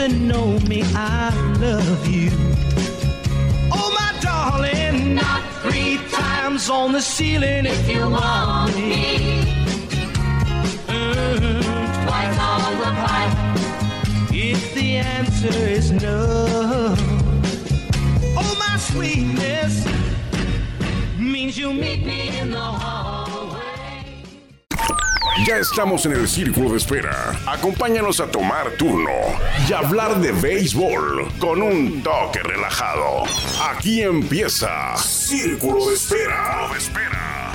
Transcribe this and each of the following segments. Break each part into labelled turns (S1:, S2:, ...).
S1: even know me. I love you. Oh, my darling,
S2: Not
S1: three times on the ceiling if you want me. Uh-huh.
S2: Twice on the pipe.
S1: If the answer is no, oh, my sweetness means you'll meet me in the hallway.
S3: Ya estamos en el círculo de espera. Acompáñanos a tomar turno y hablar de béisbol con un toque relajado. Aquí empieza Círculo de Espera. de espera.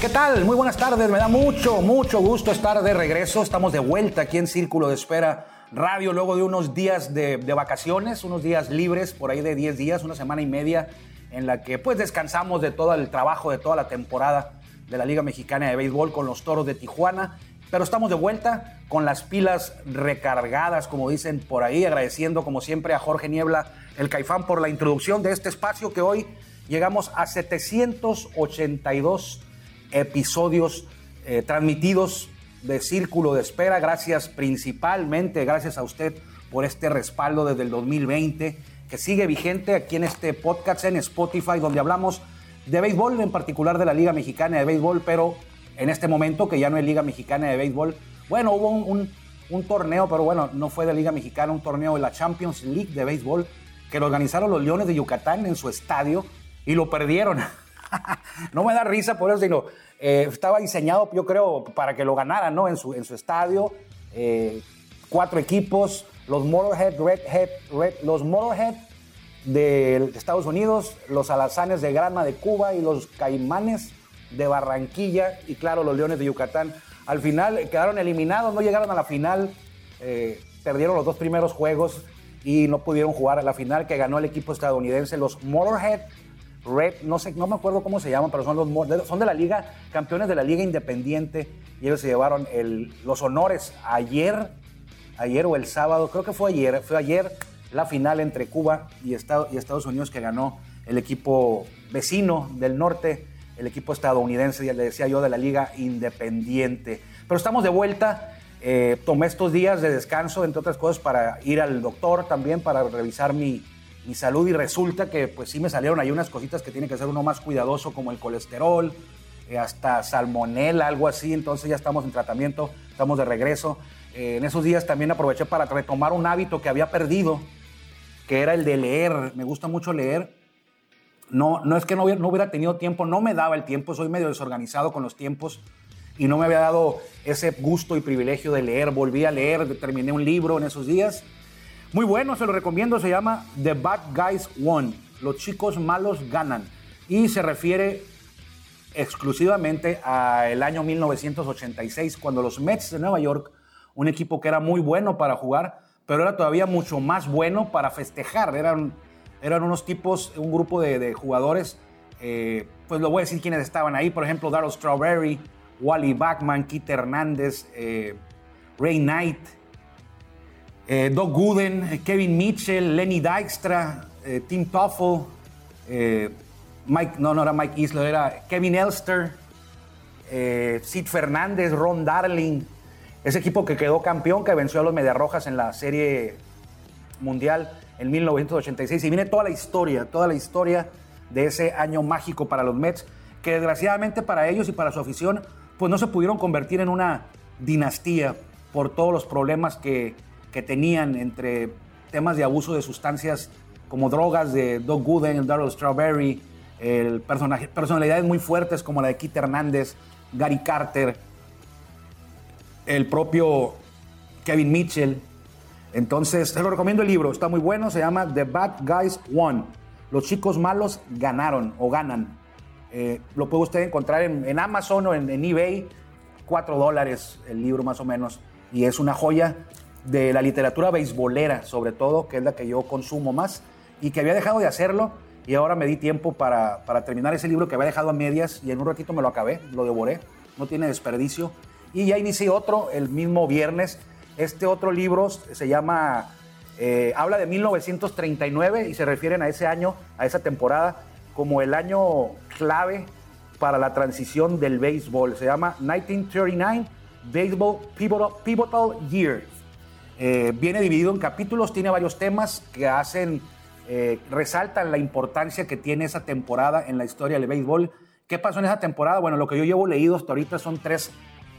S4: ¿Qué tal? Muy buenas tardes. Me da mucho, mucho gusto estar de regreso. Estamos de vuelta aquí en Círculo de Espera Radio luego de unos días de, de vacaciones, unos días libres, por ahí de 10 días, una semana y media, en la que pues descansamos de todo el trabajo de toda la temporada de la Liga Mexicana de Béisbol con los Toros de Tijuana. Pero estamos de vuelta con las pilas recargadas, como dicen por ahí, agradeciendo como siempre a Jorge Niebla, el Caifán, por la introducción de este espacio que hoy llegamos a 782 episodios eh, transmitidos de Círculo de Espera. Gracias principalmente, gracias a usted por este respaldo desde el 2020, que sigue vigente aquí en este podcast en Spotify, donde hablamos de béisbol, en particular de la Liga Mexicana de Béisbol, pero en este momento que ya no es Liga Mexicana de Béisbol, bueno, hubo un, un- torneo, pero bueno, no fue de Liga Mexicana, un torneo de la Champions League de béisbol que lo organizaron los Leones de Yucatán en su estadio y lo perdieron. no me da risa por eso, sino eh, estaba diseñado, yo creo, para que lo ganaran, ¿no? En su, en su estadio. Eh, cuatro equipos, los Motorhead, Redhead, Red, los Motorhead de Estados Unidos, los Alazanes de Grana de Cuba y los Caimanes de Barranquilla y claro, los Leones de Yucatán. Al final eh, quedaron eliminados, no llegaron a la final, eh, perdieron los dos primeros juegos y no pudieron jugar a la final que ganó el equipo estadounidense, los Motorhead Red, no sé, no me acuerdo cómo se llaman, pero son los son de la liga, campeones de la liga independiente y ellos se llevaron el- los honores ayer, ayer o el sábado, creo que fue ayer, fue ayer la final entre Cuba y Estados, Unidos que ganó el equipo vecino del norte, el equipo estadounidense, ya le decía yo, de la liga independiente. Pero estamos de vuelta. eh, tomé estos días de descanso, entre otras cosas, para ir al doctor también, para revisar mi, mi salud y resulta que pues sí me salieron ahí unas cositas que tiene que ser uno más cuidadoso, como el colesterol, eh, hasta salmonela, algo así. Entonces ya estamos en tratamiento, estamos de regreso. Eh, en esos días también aproveché para retomar un hábito que había perdido, que era el de leer. Me gusta mucho leer. No, no es que no hubiera, no hubiera tenido tiempo, no me daba el tiempo, soy medio desorganizado con los tiempos y no me había dado ese gusto y privilegio de leer. Volví a leer, terminé un libro en esos días. Muy bueno, se lo recomiendo, se llama The Bad Guys Won, Los chicos malos ganan y se refiere exclusivamente al año 1986, cuando los Mets de Nueva York, un equipo que era muy bueno para jugar, pero era todavía mucho más bueno para festejar. Eran, eran unos tipos, un grupo de, jugadores, eh, pues lo voy a decir quienes estaban ahí, por ejemplo, Darryl Strawberry, Wally Backman, Keith Hernández, eh, Ray Knight, eh, Doug Gooden, eh, Kevin Mitchell, Lenny Dykstra, eh, Tim Toffel, Mike, no, no era Mike Isler, era Kevin Elster, Sid Fernández, Ron Darling, ese equipo que quedó campeón, que venció a los Mediarrojas en la serie mundial en 1986. Y viene toda la historia, toda la historia de ese año mágico para los Mets, que desgraciadamente para ellos y para su afición, pues no se pudieron convertir en una dinastía por todos los problemas que, que tenían entre temas de abuso de sustancias como drogas de Doug Gooden, Darryl Strawberry, el personalidades muy fuertes como la de Keith Hernández, Gary Carter, el propio Kevin Mitchell. Entonces, te lo recomiendo el libro, está muy bueno, se llama The Bad Guys Won. Los chicos malos ganaron o ganan. Eh, lo puede usted encontrar en, Amazon o en, en eBay, 4 dólares el libro más o menos. Y es una joya de la literatura beisbolera, sobre todo, que es la que yo consumo más, y que había dejado de hacerlo, y ahora me di tiempo para, para terminar ese libro que había dejado a medias, y en un ratito me lo acabé, lo devoré, no tiene desperdicio. Y ya inicié otro el mismo viernes, Este otro libro se llama, eh, habla de 1939 y se refieren a ese año, a esa temporada, como el año clave para la transición del béisbol. Se llama 1939 Baseball Pivotal, Year. Eh, viene dividido en capítulos, tiene varios temas que hacen, eh, resaltan la importancia que tiene esa temporada en la historia del béisbol. ¿Qué pasó en esa temporada? Bueno, lo que yo llevo leído hasta ahorita son tres,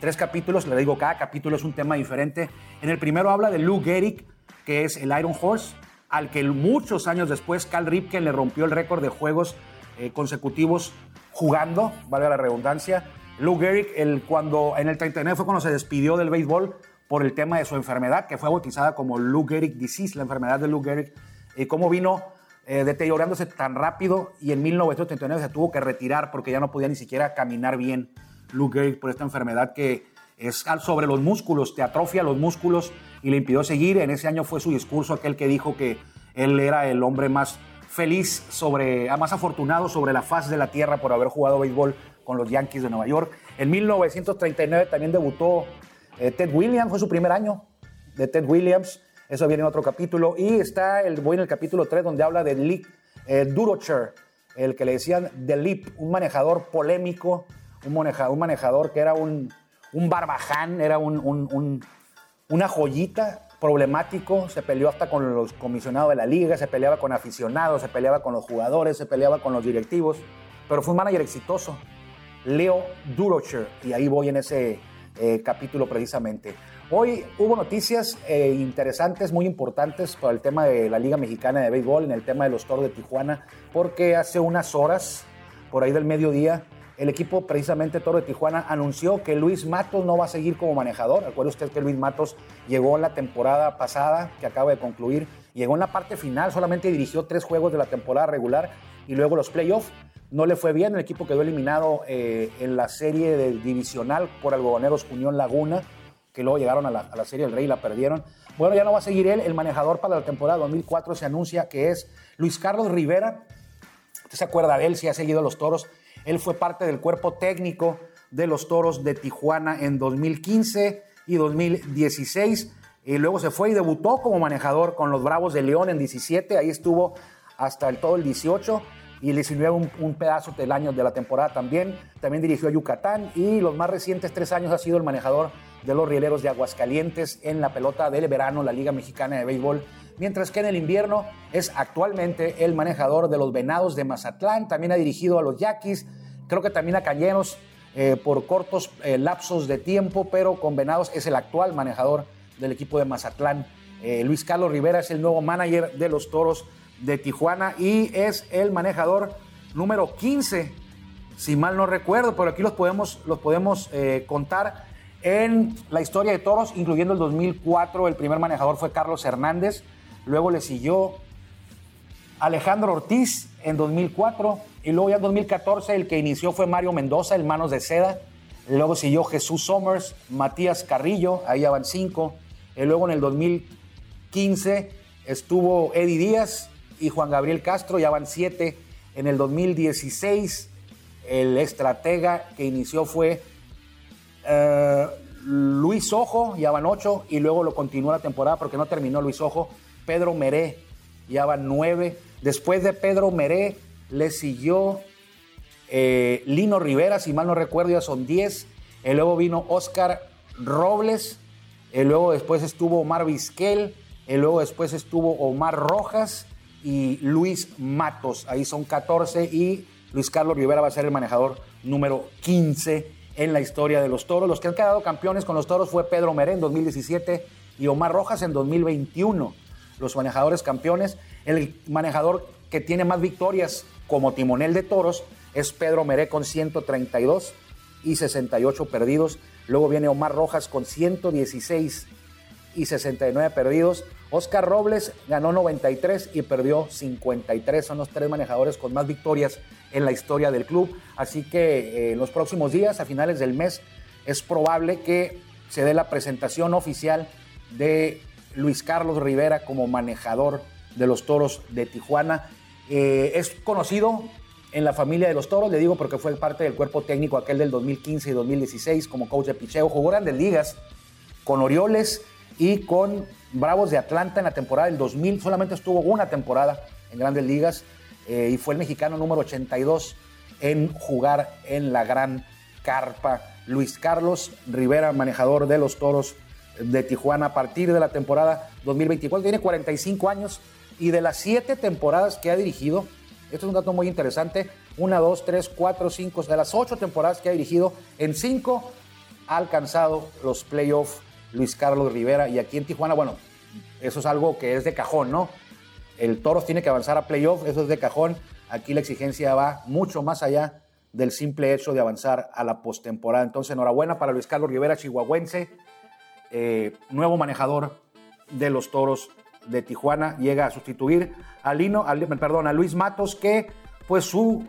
S4: tres capítulos. Le digo, cada capítulo es un tema diferente. En el primero habla de Lou Gehrig, que es el Iron Horse, al que muchos años después Cal Ripken le rompió el récord de juegos eh, consecutivos jugando, valga la redundancia. Lou Gehrig, el, cuando, en el 39 fue cuando se despidió del béisbol por el tema de su enfermedad, que fue bautizada como Lou Gehrig disease, la enfermedad de Lou Gehrig, y cómo vino eh, deteriorándose tan rápido y en 1939 se tuvo que retirar porque ya no podía ni siquiera caminar bien Lou Gehrig por esta enfermedad que es sobre los músculos, te atrofia los músculos y le impidió seguir. En ese año fue su discurso aquel que dijo que él era el hombre más feliz, sobre, más afortunado sobre la faz de la tierra por haber jugado béisbol con los Yankees de Nueva York. En 1939 también debutó eh, Ted Williams, fue su primer año de Ted Williams. Eso viene en otro capítulo. Y está, el, voy en el capítulo 3 donde habla de Lee eh, Durocher, el que le decían The Leap, un manejador polémico, un, un manejador que era un, un barbaján, era un, una joyita problemático, se peleó hasta con los comisionados de la liga, se peleaba con aficionados, se peleaba con los jugadores, se peleaba con los directivos, pero fue un manager exitoso, Leo Durocher, y ahí voy en ese eh, capítulo precisamente. Hoy hubo noticias eh, interesantes, muy importantes para el tema de la Liga Mexicana de Béisbol, en el tema de los Toros de Tijuana, porque hace unas horas, por ahí del mediodía, el equipo precisamente Toro de Tijuana anunció que Luis Matos no va a seguir como manejador. Recuerde usted que Luis Matos llegó en la temporada pasada, que acaba de concluir, llegó en la parte final, solamente dirigió tres juegos de la temporada regular y luego los playoffs. No le fue bien, el equipo quedó eliminado eh, en la serie de divisional por Algodoneros Unión Laguna, que luego llegaron a la, serie del Rey y la perdieron. Bueno, ya no va a seguir él, el manejador para la temporada 2004 se anuncia que es Luis Carlos Rivera. ¿Usted se acuerda de él si ha seguido los toros? Él fue parte del cuerpo técnico de los Toros de Tijuana en 2015 y 2016. Y luego se fue y debutó como manejador con los Bravos de León en 17. Ahí estuvo hasta el, todo el 18 y le sirvió un, un, pedazo del año de la temporada también. También dirigió a Yucatán y los más recientes tres años ha sido el manejador de los Rieleros de Aguascalientes en la pelota del verano, la Liga Mexicana de Béisbol. Mientras que en el invierno es actualmente el manejador de los Venados de Mazatlán. También ha dirigido a los Yaquis, creo que también a Cañeros eh, por cortos eh, lapsos de tiempo, pero con Venados es el actual manejador del equipo de Mazatlán. Eh, Luis Carlos Rivera es el nuevo manager de los Toros de Tijuana y es el manejador número 15, si mal no recuerdo, pero aquí los podemos, los podemos contar en la historia de Toros, incluyendo el 2004, el primer manejador fue Carlos Hernández, luego le siguió Alejandro Ortiz en 2004 y luego ya en 2014 el que inició fue Mario Mendoza, el Manos de Seda, luego siguió Jesús Somers, Matías Carrillo, ahí ya van cinco, y luego en el 2015 estuvo Eddie Díaz y Juan Gabriel Castro, ya van siete, en el 2016 el estratega que inició fue uh, Luis Ojo, ya van ocho, y luego lo continuó la temporada porque no terminó Luis Ojo, Pedro Meré, ya van nueve. Después de Pedro Meré le siguió eh, Lino Rivera, si mal no recuerdo, ya son diez. Y luego vino Oscar Robles, y luego después estuvo Omar Vizquel, y luego después estuvo Omar Rojas y Luis Matos. Ahí son 14 y Luis Carlos Rivera va a ser el manejador número 15 en la historia de los toros. Los que han quedado campeones con los toros fue Pedro Meré en 2017 y Omar Rojas en 2021. Los manejadores campeones. El manejador que tiene más victorias como timonel de toros es Pedro Meré con 132 y 68 perdidos. Luego viene Omar Rojas con 116 y 69 perdidos. Oscar Robles ganó 93 y perdió 53. Son los tres manejadores con más victorias en la historia del club. Así que eh, en los próximos días, a finales del mes, es probable que se dé la presentación oficial de Luis Carlos Rivera como manejador de los toros de Tijuana. Eh, es conocido en la familia de los toros, le digo porque fue parte del cuerpo técnico aquel del 2015 y 2016 como coach de picheo. Jugó grandes ligas con Orioles y con Bravos de Atlanta en la temporada del 2000. Solamente estuvo una temporada en grandes ligas eh, y fue el mexicano número 82 en jugar en la gran carpa. Luis Carlos Rivera, manejador de los Toros de Tijuana a partir de la temporada 2024. Tiene 45 años y de las siete temporadas que ha dirigido, esto es un dato muy interesante, una, dos, tres, cuatro, cinco, de las ocho temporadas que ha dirigido, en cinco ha alcanzado los playoffs Luis Carlos Rivera y aquí en Tijuana, bueno, eso es algo que es de cajón, ¿no? El Toros tiene que avanzar a playoff, eso es de cajón. Aquí la exigencia va mucho más allá del simple hecho de avanzar a la postemporada. Entonces, enhorabuena para Luis Carlos Rivera, chihuahuense, eh, nuevo manejador de los Toros de Tijuana, llega a sustituir a Lino, a Luis Matos, que pues su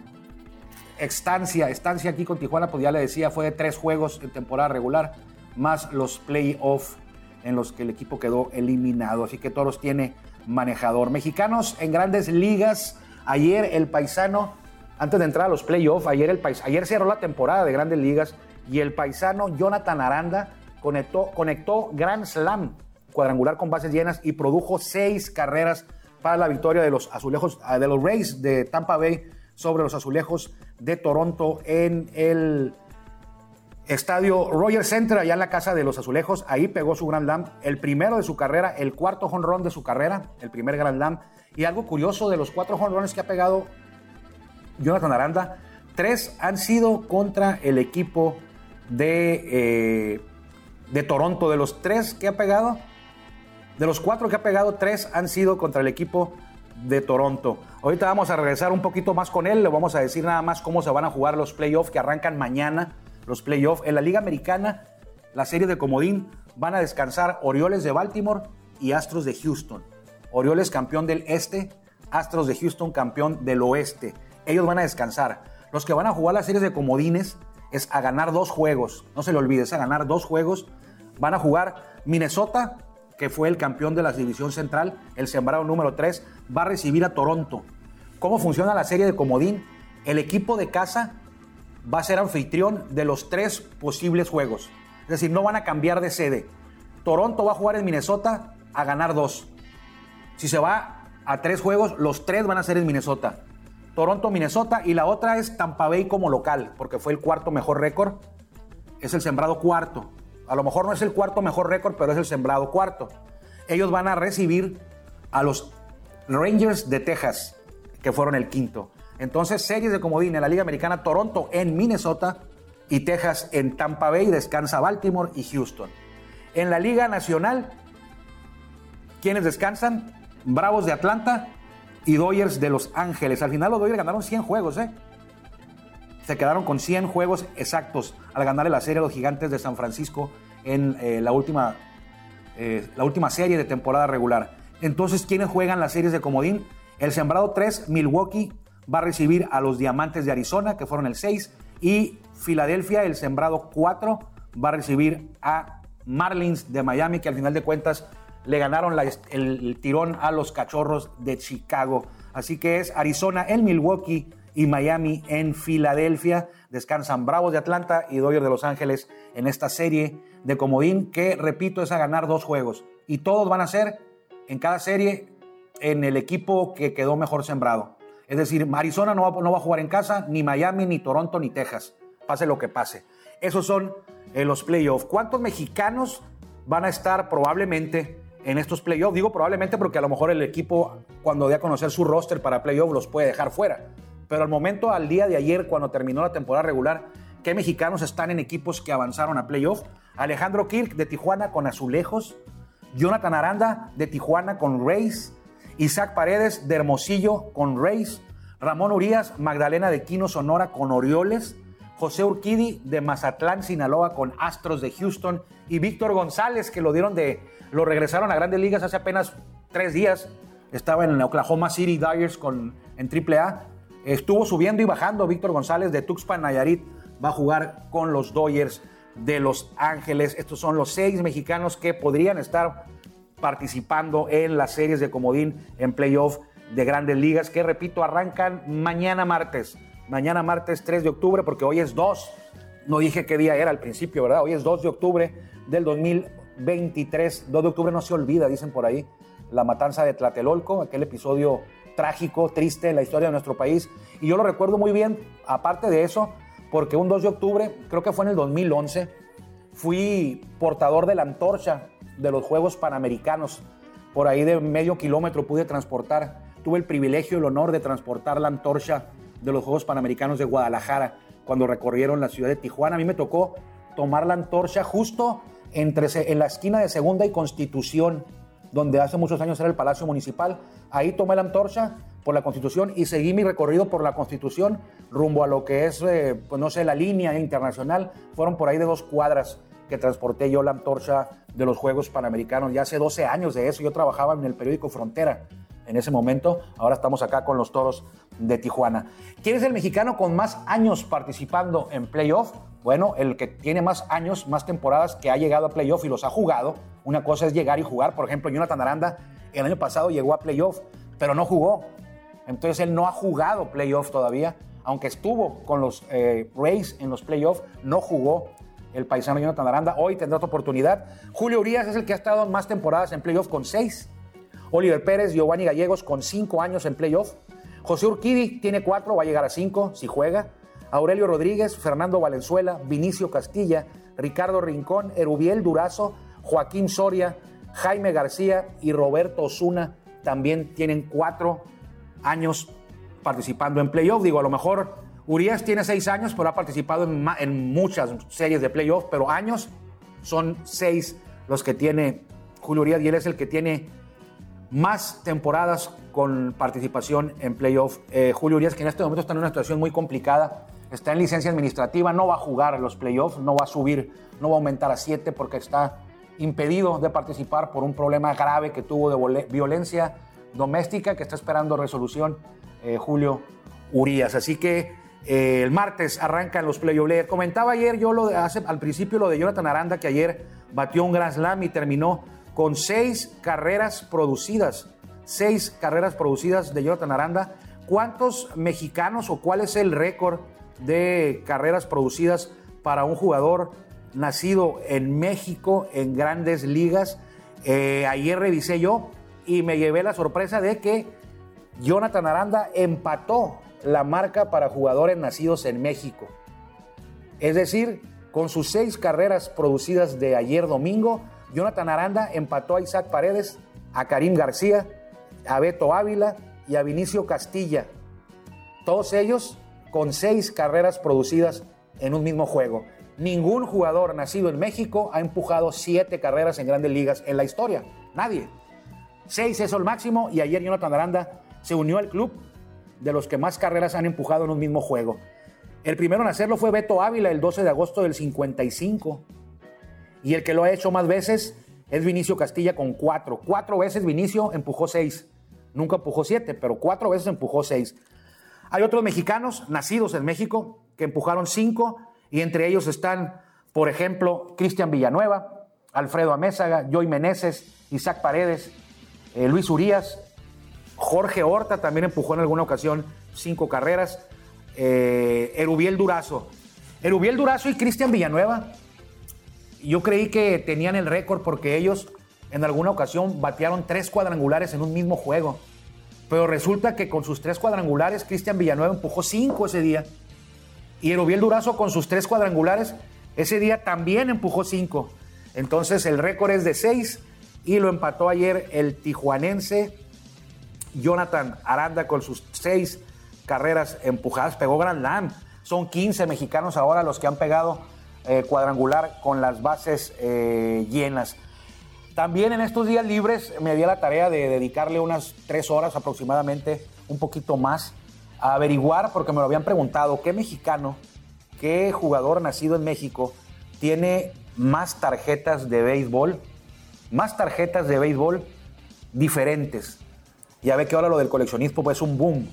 S4: estancia, estancia aquí con Tijuana, pues ya le decía, fue de tres juegos en temporada regular, más los playoffs en los que el equipo quedó eliminado. Así que Toros tiene manejador. Mexicanos en grandes ligas. Ayer el paisano, antes de entrar a los playoffs, ayer, ayer cerró la temporada de grandes ligas y el paisano Jonathan Aranda conectó, conectó Grand Slam cuadrangular con bases llenas y produjo seis carreras para la victoria de los azulejos, ah, de los Rays de Tampa Bay sobre los azulejos de Toronto en el estadio Royal Center, allá en la casa de los azulejos. Ahí pegó su Grand Slam, el primero de su carrera, el cuarto run de su carrera, el primer Grand Slam. Y algo curioso de los cuatro runs que ha pegado Jonathan Aranda, tres han sido contra el equipo de, eh, de Toronto. De los tres que ha pegado, de los cuatro que ha pegado, tres han sido contra el equipo de Toronto. Ahorita vamos a regresar un poquito más con él, le vamos a decir nada más cómo se van a jugar los playoffs que arrancan mañana, los playoffs. En la Liga Americana, la serie de Comodín, van a descansar Orioles de Baltimore y Astros de Houston. Orioles campeón del este, Astros de Houston campeón del oeste. Ellos van a descansar. Los que van a jugar las series de comodines es a ganar dos juegos. No se le olvide, es a ganar dos juegos. Van a jugar Minnesota que fue el campeón de la división central, el sembrado número 3, va a recibir a Toronto. ¿Cómo funciona la serie de comodín? El equipo de casa va a ser anfitrión de los tres posibles juegos. Es decir, no van a cambiar de sede. Toronto va a jugar en Minnesota a ganar dos. Si se va a tres juegos, los tres van a ser en Minnesota. Toronto, Minnesota y la otra es Tampa Bay como local, porque fue el cuarto mejor récord. Es el sembrado cuarto. A lo mejor no es el cuarto mejor récord, pero es el sembrado cuarto. Ellos van a recibir a los Rangers de Texas, que fueron el quinto. Entonces, series de comodín en la Liga Americana, Toronto en Minnesota y Texas en Tampa Bay, descansa Baltimore y Houston. En la Liga Nacional, ¿quiénes descansan? Bravos de Atlanta y Dodgers de Los Ángeles. Al final los Dodgers ganaron 100 juegos, ¿eh? se quedaron con 100 juegos exactos al ganarle la serie a los gigantes de San Francisco en eh, la, última, eh, la última serie de temporada regular. Entonces, ¿quiénes juegan las series de comodín? El sembrado 3, Milwaukee, va a recibir a los Diamantes de Arizona, que fueron el 6, y Filadelfia, el sembrado 4, va a recibir a Marlins de Miami, que al final de cuentas le ganaron el, tirón a los Cachorros de Chicago. Así que es Arizona, el Milwaukee, y Miami en Filadelfia. Descansan Bravos de Atlanta y Dodgers de Los Ángeles en esta serie de comodín que, repito, es a ganar dos juegos. Y todos van a ser en cada serie en el equipo que quedó mejor sembrado. Es decir, Arizona no va, no va a jugar en casa, ni Miami, ni Toronto, ni Texas. Pase lo que pase. Esos son eh, los playoffs. ¿Cuántos mexicanos van a estar probablemente en estos playoffs? Digo probablemente porque a lo mejor el equipo, cuando dé a conocer su roster para playoffs, los puede dejar fuera. Pero al momento, al día de ayer, cuando terminó la temporada regular, ¿qué mexicanos están en equipos que avanzaron a playoff? Alejandro Kirk de Tijuana con Azulejos, Jonathan Aranda de Tijuana con Rays, Isaac Paredes de Hermosillo con Rays, Ramón Urias, Magdalena de Quino Sonora con Orioles, José Urquidi de Mazatlán, Sinaloa con Astros de Houston y Víctor González que lo dieron de, lo regresaron a Grandes Ligas hace apenas tres días. Estaba en Oklahoma City Dyers con, en AAA Estuvo subiendo y bajando Víctor González de Tuxpan, Nayarit. Va a jugar con los Dodgers de Los Ángeles. Estos son los seis mexicanos que podrían estar participando en las series de comodín en playoff de grandes ligas que, repito, arrancan mañana martes. Mañana martes 3 de octubre, porque hoy es 2. No dije qué día era al principio, ¿verdad? Hoy es 2 de octubre del 2023 23, 2 de octubre no se olvida, dicen por ahí, la matanza de Tlatelolco, aquel episodio trágico, triste en la historia de nuestro país. Y yo lo recuerdo muy bien, aparte de eso, porque un 2 de octubre, creo que fue en el 2011, fui portador de la antorcha de los Juegos Panamericanos. Por ahí de medio kilómetro pude transportar, tuve el privilegio el honor de transportar la antorcha de los Juegos Panamericanos de Guadalajara cuando recorrieron la ciudad de Tijuana. A mí me tocó tomar la antorcha justo entre, en la esquina de Segunda y Constitución, donde hace muchos años era el Palacio Municipal. Ahí tomé la antorcha por la Constitución y seguí mi recorrido por la Constitución rumbo a lo que es, eh, pues no sé, la línea internacional. Fueron por ahí de dos cuadras que transporté yo la antorcha de los Juegos Panamericanos. Ya hace 12 años de eso, yo trabajaba en el periódico Frontera en ese momento. Ahora estamos acá con los Toros de Tijuana. ¿Quién es el mexicano con más años participando en playoff? Bueno, el que tiene más años, más temporadas que ha llegado a playoff y los ha jugado. Una cosa es llegar y jugar. Por ejemplo, Jonathan Aranda el año pasado llegó a playoff, pero no jugó. Entonces él no ha jugado playoff todavía. Aunque estuvo con los eh, Rays en los playoffs, no jugó el paisano Jonathan Aranda. Hoy tendrá otra oportunidad. Julio Urias es el que ha estado más temporadas en playoff con seis. Oliver Pérez, Giovanni Gallegos con cinco años en playoff. José Urquidi tiene cuatro, va a llegar a cinco si juega. Aurelio Rodríguez, Fernando Valenzuela, Vinicio Castilla, Ricardo Rincón, Erubiel Durazo, Joaquín Soria, Jaime García y Roberto Osuna también tienen cuatro años participando en playoff. Digo, a lo mejor Urias tiene seis años, pero ha participado en, en muchas series de playoff, pero años son seis los que tiene Julio Urias y él es el que tiene más temporadas con participación en playoff. Eh, Julio Urias, que en este momento está en una situación muy complicada, está en licencia administrativa, no va a jugar en los playoffs, no va a subir, no va a aumentar a siete porque está impedido de participar por un problema grave que tuvo de violencia doméstica que está esperando resolución eh, Julio Urias. Así que eh, el martes arrancan los playoffs. Le comentaba ayer yo lo hace, al principio lo de Jonathan Aranda que ayer batió un Grand Slam y terminó con seis carreras producidas, seis carreras producidas de Jonathan Aranda. ¿Cuántos mexicanos o cuál es el récord de carreras producidas para un jugador nacido en México en grandes ligas? Eh, ayer revisé yo y me llevé la sorpresa de que Jonathan Aranda empató la marca para jugadores nacidos en México. Es decir, con sus seis carreras producidas de ayer domingo, Jonathan Aranda empató a Isaac Paredes, a Karim García, a Beto Ávila y a Vinicio Castilla. Todos ellos con seis carreras producidas en un mismo juego. Ningún jugador nacido en México ha empujado siete carreras en grandes ligas en la historia. Nadie. Seis es el máximo y ayer Jonathan Aranda se unió al club de los que más carreras han empujado en un mismo juego. El primero en hacerlo fue Beto Ávila el 12 de agosto del 55. Y el que lo ha hecho más veces es Vinicio Castilla con cuatro. Cuatro veces Vinicio empujó seis. Nunca empujó siete, pero cuatro veces empujó seis. Hay otros mexicanos nacidos en México que empujaron cinco y entre ellos están, por ejemplo, Cristian Villanueva, Alfredo Amézaga, Joy Meneses, Isaac Paredes, eh, Luis Urías, Jorge Horta también empujó en alguna ocasión cinco carreras, eh, Erubiel Durazo. Erubiel Durazo y Cristian Villanueva yo creí que tenían el récord porque ellos en alguna ocasión batearon tres cuadrangulares en un mismo juego. Pero resulta que con sus tres cuadrangulares, Cristian Villanueva empujó cinco ese día. Y Erobiel Durazo con sus tres cuadrangulares, ese día también empujó cinco. Entonces el récord es de seis y lo empató ayer el tijuanense Jonathan Aranda con sus seis carreras empujadas. Pegó Grand Slam. Son 15 mexicanos ahora los que han pegado eh, cuadrangular con las bases eh, llenas. También en estos días libres me di la tarea de dedicarle unas tres horas aproximadamente, un poquito más, a averiguar, porque me lo habían preguntado, ¿qué mexicano, qué jugador nacido en México tiene más tarjetas de béisbol? Más tarjetas de béisbol diferentes. Ya ve que ahora lo del coleccionismo pues, es un boom.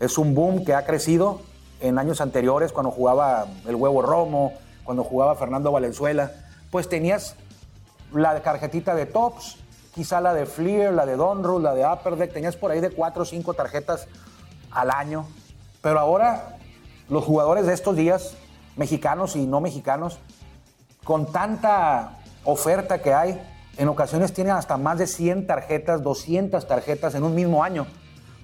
S4: Es un boom que ha crecido en años anteriores cuando jugaba el huevo Romo, cuando jugaba Fernando Valenzuela, pues tenías la tarjetita de Tops, quizá la de Fleer, la de Donruss, la de Upper Deck, tenías por ahí de cuatro o cinco tarjetas al año. Pero ahora los jugadores de estos días, mexicanos y no mexicanos, con tanta oferta que hay. En ocasiones tienen hasta más de 100 tarjetas, 200 tarjetas en un mismo año,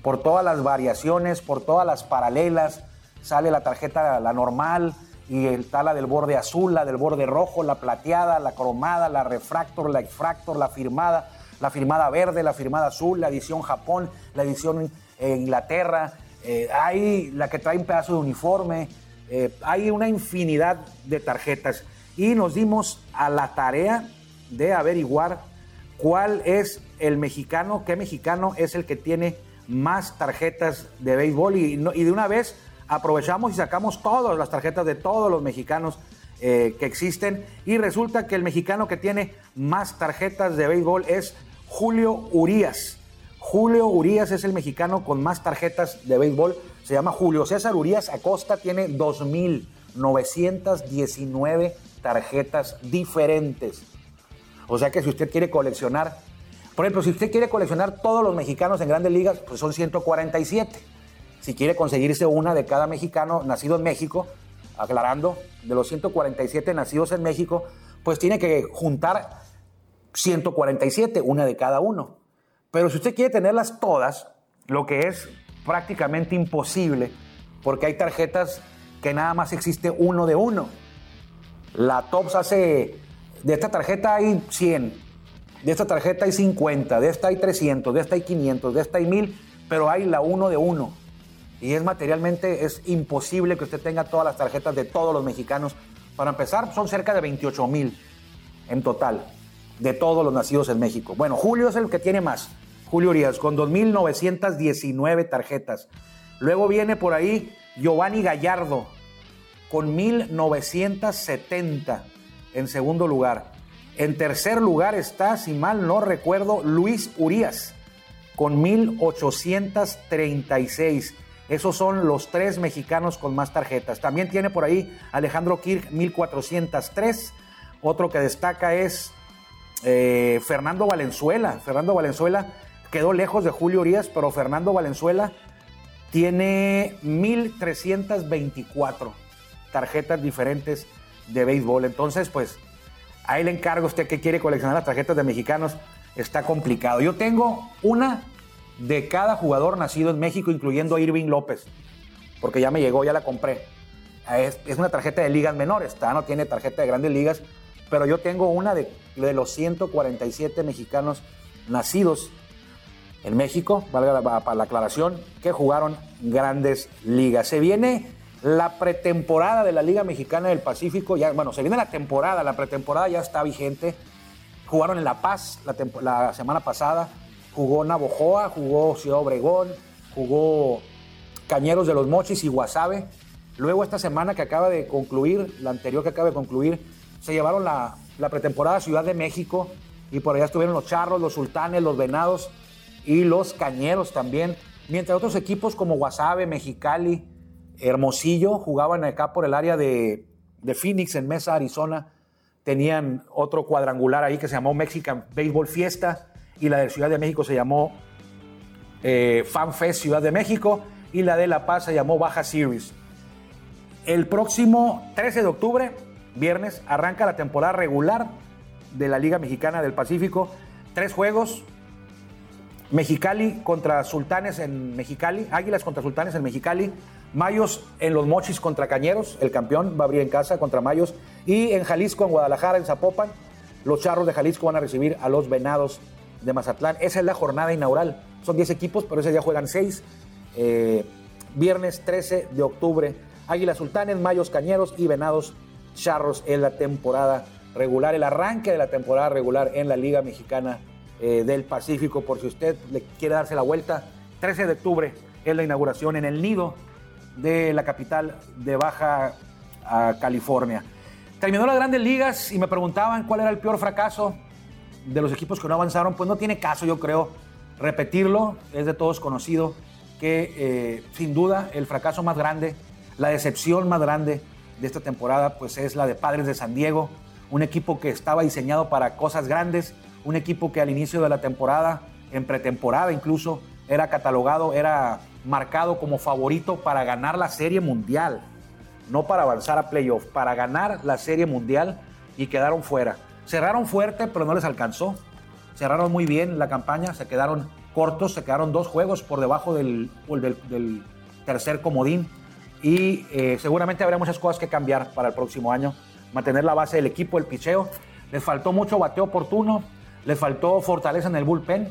S4: por todas las variaciones, por todas las paralelas. Sale la tarjeta, la normal, y está la del borde azul, la del borde rojo, la plateada, la cromada, la refractor, la exfractor, la firmada, la firmada verde, la firmada azul, la edición Japón, la edición eh, Inglaterra, eh, hay la que trae un pedazo de uniforme, eh, hay una infinidad de tarjetas. Y nos dimos a la tarea de averiguar cuál es el mexicano, qué mexicano es el que tiene más tarjetas de béisbol y, y de una vez aprovechamos y sacamos todas las tarjetas de todos los mexicanos eh, que existen y resulta que el mexicano que tiene más tarjetas de béisbol es Julio Urías. Julio Urías es el mexicano con más tarjetas de béisbol. Se llama Julio César Urías Acosta, tiene 2.919 tarjetas diferentes. O sea que si usted quiere coleccionar, por ejemplo, si usted quiere coleccionar todos los mexicanos en grandes ligas, pues son 147. Si quiere conseguirse una de cada mexicano nacido en México, aclarando, de los 147 nacidos en México, pues tiene que juntar 147, una de cada uno. Pero si usted quiere tenerlas todas, lo que es prácticamente imposible, porque hay tarjetas que nada más existe uno de uno. La TOPS hace, de esta tarjeta hay 100, de esta tarjeta hay 50, de esta hay 300, de esta hay 500, de esta hay 1000, pero hay la uno de uno. Y es materialmente, es imposible que usted tenga todas las tarjetas de todos los mexicanos. Para empezar, son cerca de 28 mil en total, de todos los nacidos en México. Bueno, Julio es el que tiene más. Julio Urias, con 2.919 tarjetas. Luego viene por ahí Giovanni Gallardo, con 1.970 en segundo lugar. En tercer lugar está, si mal no recuerdo, Luis Urias, con 1.836. Esos son los tres mexicanos con más tarjetas. También tiene por ahí Alejandro Kirk, 1.403. Otro que destaca es eh, Fernando Valenzuela. Fernando Valenzuela quedó lejos de Julio Urias, pero Fernando Valenzuela tiene 1.324 tarjetas diferentes de béisbol. Entonces, pues, ahí le encargo a usted que quiere coleccionar las tarjetas de mexicanos. Está complicado. Yo tengo una de cada jugador nacido en México, incluyendo a Irving López, porque ya me llegó, ya la compré. Es, una tarjeta de ligas menores, está, no tiene tarjeta de grandes ligas, pero yo tengo una de, los 147 mexicanos nacidos en México, valga la, la aclaración, que jugaron grandes ligas. Se viene la pretemporada de la Liga Mexicana del Pacífico, ya, bueno, se viene la temporada, la pretemporada ya está vigente. Jugaron en La Paz la semana pasada, jugó Navojoa, jugó Ciudad Obregón, jugó Cañeros de los Mochis y Guasave. Luego esta semana que acaba de concluir, la anterior que acaba de concluir, se llevaron la, la pretemporada a Ciudad de México y por allá estuvieron los Charros, los Sultanes, los Venados y los Cañeros también. Mientras otros equipos como Guasave, Mexicali, Hermosillo jugaban acá por el área de, de Phoenix en Mesa, Arizona. Tenían otro cuadrangular ahí que se llamó Mexican Baseball Fiesta y la de Ciudad de México se llamó eh, FanFest Ciudad de México y la de La Paz se llamó Baja Series. El próximo 13 de octubre, viernes, arranca la temporada regular de la Liga Mexicana del Pacífico. Tres juegos. Mexicali contra Sultanes en Mexicali, Águilas contra Sultanes en Mexicali, Mayos en los Mochis contra Cañeros, el campeón va a abrir en casa contra Mayos, y en Jalisco, en Guadalajara, en Zapopan, los Charros de Jalisco van a recibir a los Venados de Mazatlán. Esa es la jornada inaugural. Son 10 equipos, pero ese día juegan 6. Eh, viernes 13 de octubre, Águilas Sultanes, Mayos Cañeros y Venados Charros en la temporada regular, el arranque de la temporada regular en la Liga Mexicana eh, del Pacífico, por si usted le quiere darse la vuelta. 13 de octubre es la inauguración en el nido de la capital de Baja California. Terminó las grandes ligas y me preguntaban cuál era el peor fracaso de los equipos que no avanzaron, pues no tiene caso, yo creo, repetirlo. Es de todos conocido que eh, sin duda el fracaso más grande, la decepción más grande de esta temporada, pues es la de Padres de San Diego, un equipo que estaba diseñado para cosas grandes, un equipo que al inicio de la temporada, en pretemporada incluso, era catalogado, era marcado como favorito para ganar la Serie Mundial, no para avanzar a playoff, para ganar la Serie Mundial y quedaron fuera. Cerraron fuerte, pero no les alcanzó. Cerraron muy bien la campaña, se quedaron cortos, se quedaron dos juegos por debajo del, del, del tercer comodín. Y eh, seguramente habrá muchas cosas que cambiar para el próximo año. Mantener la base del equipo, el picheo. Les faltó mucho bateo oportuno, les faltó fortaleza en el bullpen,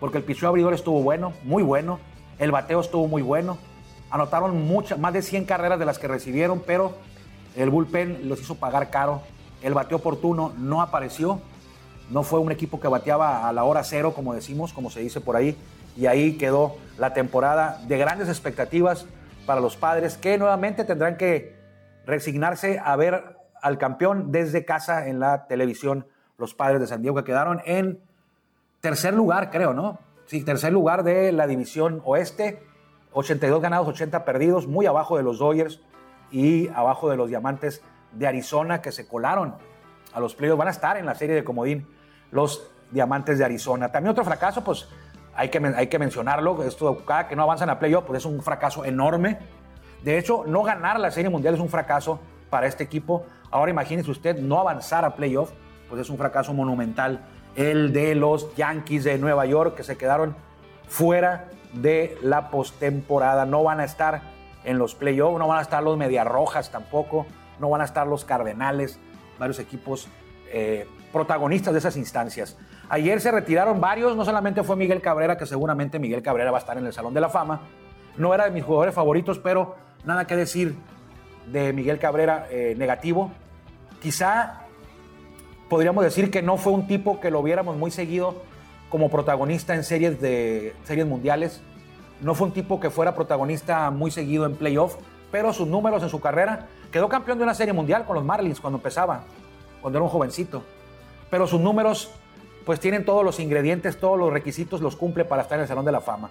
S4: porque el picheo abridor estuvo bueno, muy bueno. El bateo estuvo muy bueno. Anotaron muchas, más de 100 carreras de las que recibieron, pero el bullpen los hizo pagar caro. El bateo oportuno no apareció. No fue un equipo que bateaba a la hora cero, como decimos, como se dice por ahí. Y ahí quedó la temporada de grandes expectativas para los padres, que nuevamente tendrán que resignarse a ver al campeón desde casa en la televisión. Los padres de San Diego que quedaron en tercer lugar, creo, ¿no? Sí, tercer lugar de la división oeste. 82 ganados, 80 perdidos, muy abajo de los Dodgers y abajo de los Diamantes de Arizona que se colaron a los playoffs. Van a estar en la serie de comodín los Diamantes de Arizona. También otro fracaso, pues hay que, hay que mencionarlo. Esto, cada que no avanzan a playoff, pues es un fracaso enorme. De hecho, no ganar la serie mundial es un fracaso para este equipo. Ahora imagínese usted no avanzar a playoff, pues es un fracaso monumental. El de los Yankees de Nueva York que se quedaron fuera de la postemporada. No van a estar en los playoffs, no van a estar los Mediarrojas tampoco, no van a estar los Cardenales, varios equipos eh, protagonistas de esas instancias. Ayer se retiraron varios, no solamente fue Miguel Cabrera, que seguramente Miguel Cabrera va a estar en el Salón de la Fama, no era de mis jugadores favoritos, pero nada que decir de Miguel Cabrera eh, negativo. Quizá podríamos decir que no fue un tipo que lo viéramos muy seguido como protagonista en series, de, series mundiales. No fue un tipo que fuera protagonista muy seguido en playoff, pero sus números en su carrera. Quedó campeón de una serie mundial con los Marlins cuando empezaba, cuando era un jovencito. Pero sus números, pues tienen todos los ingredientes, todos los requisitos, los cumple para estar en el Salón de la Fama.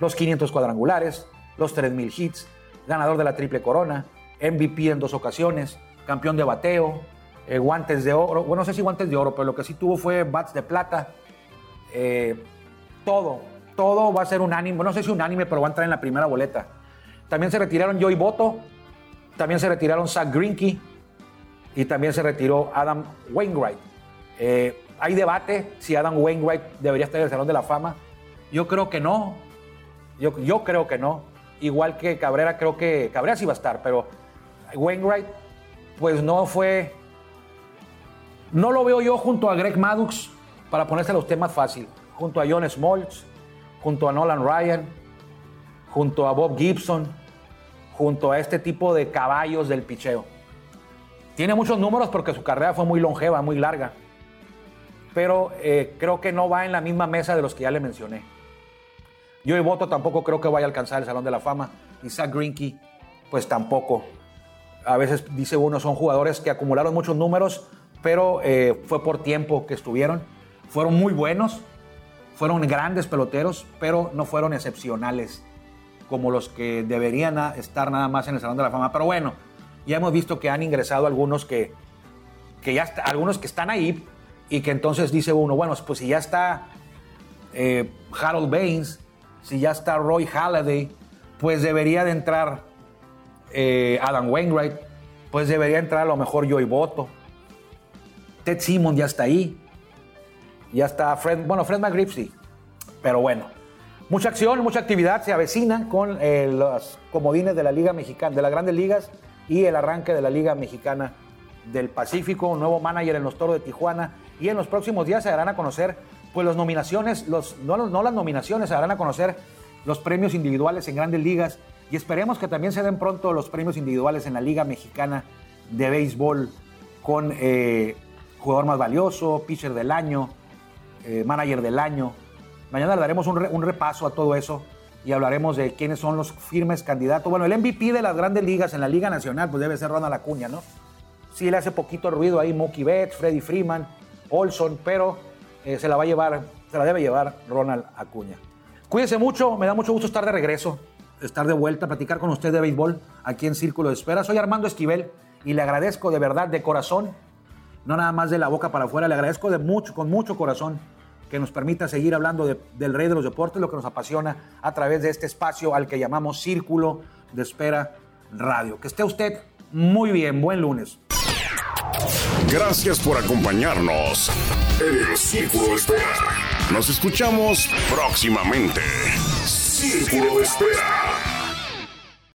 S4: Los 500 cuadrangulares, los 3000 hits, ganador de la Triple Corona, MVP en dos ocasiones, campeón de bateo, eh, guantes de oro. Bueno, no sé si guantes de oro, pero lo que sí tuvo fue bats de plata. Eh, todo, todo va a ser unánime. No sé si unánime, pero va a entrar en la primera boleta. También se retiraron Joey Boto, también se retiraron Zach Greinke y también se retiró Adam Wainwright. Eh, hay debate si Adam Wainwright debería estar en el Salón de la Fama. Yo creo que no. Yo, creo que no. Igual que Cabrera, creo que Cabrera sí va a estar, pero Wainwright, pues no fue. No lo veo yo junto a Greg Maddux, para ponérselo a usted más fácil. Junto a John Smoltz, junto a Nolan Ryan, junto a Bob Gibson, junto a este tipo de caballos del picheo. Tiene muchos números porque su carrera fue muy longeva, muy larga. Pero eh, creo que no va en la misma mesa de los que ya le mencioné. Yo y Voto tampoco creo que vaya a alcanzar el Salón de la Fama. Y Zach Greinke, pues tampoco. A veces dice uno, son jugadores que acumularon muchos números, pero eh, fue por tiempo que estuvieron. Fueron muy buenos, fueron grandes peloteros, pero no fueron excepcionales como los que deberían estar nada más en el Salón de la Fama. Pero bueno, ya hemos visto que han ingresado algunos que, que ya está, algunos que están ahí y que entonces dice uno, bueno, pues si ya está eh, Harold Baines, si ya está Roy Halladay, pues debería de entrar eh, Adam Wainwright, pues debería entrar a lo mejor Joey Boto. Ted Simon ya está ahí. Ya está Fred, bueno, Fred McGriff sí, pero bueno. Mucha acción, mucha actividad se avecina con eh, los comodines de la Liga Mexicana, de las grandes ligas y el arranque de la Liga Mexicana del Pacífico, un nuevo manager en los Toros de Tijuana. Y en los próximos días se darán a conocer pues las nominaciones, los, no, las nominaciones, se darán a conocer los premios individuales en grandes ligas. Y esperemos que también se den pronto los premios individuales en la Liga Mexicana de Béisbol con eh, jugador más valioso, pitcher del año, eh, manager del año, Mañana le daremos un, repaso a todo eso y hablaremos de quiénes son los firmes candidatos. Bueno, el MVP de las grandes ligas en la Liga Nacional, pues debe ser Ronald Acuña, ¿no? Sí le hace poquito ruido ahí Mookie Betts, Freddy Freeman, Olson, pero eh, se la va a llevar, se la debe llevar Ronald Acuña. Cuídense mucho, me da mucho gusto estar de regreso, estar de vuelta, platicar con usted de béisbol aquí en Círculo de Espera. Soy Armando Esquivel y le agradezco de verdad, de corazón, no nada más de la boca para afuera, le agradezco de mucho, con mucho corazón que nos permita seguir hablando del rey de los deportes, lo que nos apasiona a través de este espacio al que llamamos Círculo de Espera Radio. Que esté usted muy bien, buen lunes.
S3: Gracias por acompañarnos en el Círculo de Espera. Nos escuchamos próximamente. Círculo de Espera.